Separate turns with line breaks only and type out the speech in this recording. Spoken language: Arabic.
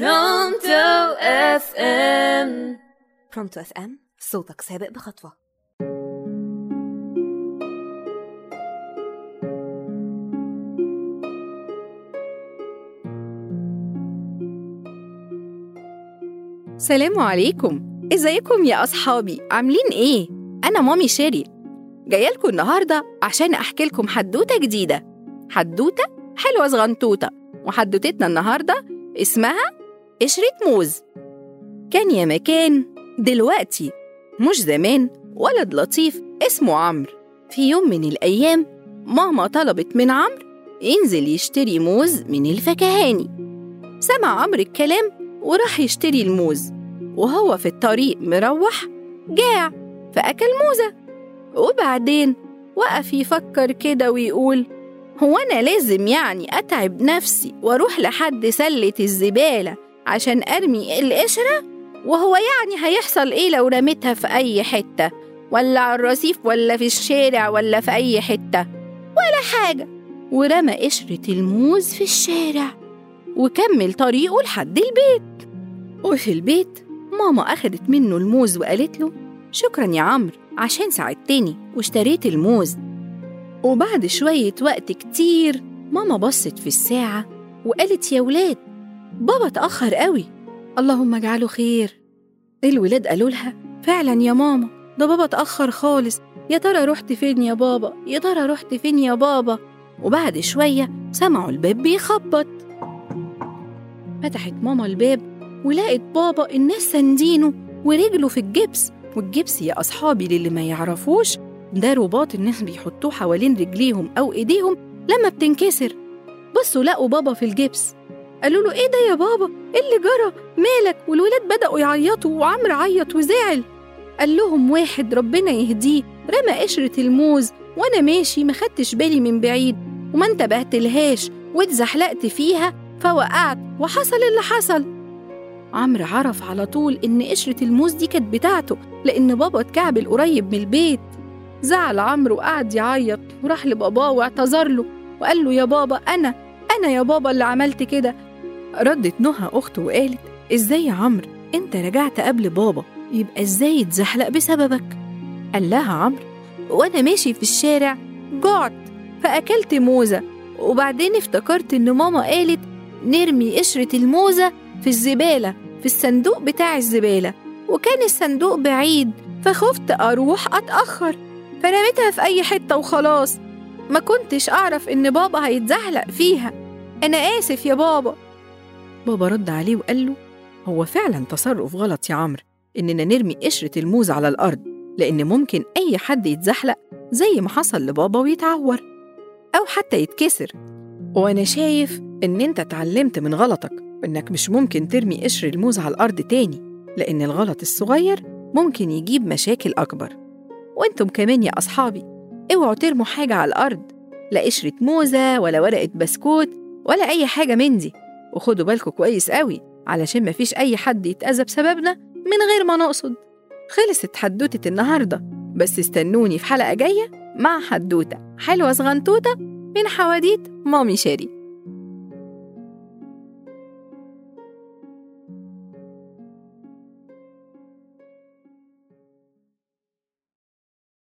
Pronto
FM. Pronto FM صوتك سابق بخطوة.
سلام عليكم. إزيكم يا أصحابي؟ عاملين إيه؟ أنا مامي شيري. جاية لكم النهارده عشان أحكي لكم حدوتة جديدة. حدوتة حلوة صغنطوطه وحدوتتنا النهارده اسمها قشره موز؟ كان يا مكان دلوقتي. مش زمان ولد لطيف اسمه عمرو. في يوم من الأيام ماما طلبت من عمرو ينزل يشتري موز من الفكهاني. سمع عمرو الكلام وراح يشتري الموز. وهو في الطريق مروح جاع فأكل موزة. وبعدين وقف يفكر كده ويقول هو أنا لازم يعني أتعب نفسي وأروح لحد سلة الزبالة عشان أرمي القشرة وهو يعني هيحصل إيه لو رميتها في أي حتة؟ ولا على الرصيف ولا في الشارع ولا في أي حتة؟ ولا حاجة. ورمى قشرة الموز في الشارع وكمل طريقه لحد البيت. وفي البيت ماما أخدت منه الموز وقالت له شكرا يا عمرو عشان ساعدتني واشتريت الموز. وبعد شوية وقت كتير ماما بصت في الساعة وقالت يا ولاد بابا اتأخر قوي. اللهم اجعله خير. الولاد قالوا لها فعلا يا ماما ده بابا اتأخر خالص. يا ترى رحت فين يا بابا؟ يا ترى رحت فين يا بابا؟ وبعد شوية سمعوا الباب بيخبط. فتحت ماما الباب ولقت بابا الناس ساندينه ورجله في الجبس. والجبس يا أصحابي للي ما يعرفوش ده رباط الناس بيحطوه حوالين رجليهم أو إيديهم لما بتنكسر. بصوا لقوا بابا في الجبس. قالوا له إيه ده يا بابا؟ إيه اللي جرى؟ مالك؟ والولاد بدأوا يعيطوا وعمرو عيط وزعل قال لهم واحد ربنا يهديه رمى قشرة الموز وأنا ماشي ما خدتش بالي من بعيد وما انتبهتلهاش واتزحلقت فيها فوقعت وحصل اللي حصل عمرو عرف على طول إن قشرة الموز دي كانت بتاعته لأن بابا اتكعبل قريب من البيت زعل عمرو وقعد يعيط وراح لباباه واعتذر له وقال له يا بابا أنا أنا يا بابا اللي عملت كده ردت نهى أخته وقالت إزاي يا عمرو؟ أنت رجعت قبل بابا يبقى إزاي اتزحلق بسببك؟ قال لها عمرو وأنا ماشي في الشارع جعت فأكلت موزة وبعدين افتكرت إن ماما قالت نرمي قشرة الموزة في الزبالة في الصندوق بتاع الزبالة وكان الصندوق بعيد فخفت أروح أتأخر فرميتها في أي حتة وخلاص ما كنتش أعرف إن بابا هيتزحلق فيها. أنا آسف يا بابا. بابا رد عليه وقال له هو فعلا تصرف غلط يا عمرو إننا نرمي قشرة الموز على الأرض لأن ممكن أي حد يتزحلق زي ما حصل لبابا ويتعور أو حتى يتكسر. وأنا شايف إن أنت اتعلمت من غلطك وإنك مش ممكن ترمي قشر الموز على الأرض تاني لأن الغلط الصغير ممكن يجيب مشاكل أكبر. وإنتم كمان يا أصحابي اوعوا ترموا حاجة على الأرض لا قشرة موزة ولا ورقة بسكوت ولا أي حاجة من دي. وخدوا بالكم كويس قوي علشان مفيش أي حد يتأذى بسببنا من غير ما نقصد. خلصت حدوتة النهاردة بس استنوني في حلقة جاية مع حدوتة حلوة صغنطوطة من حواديت مامي شاري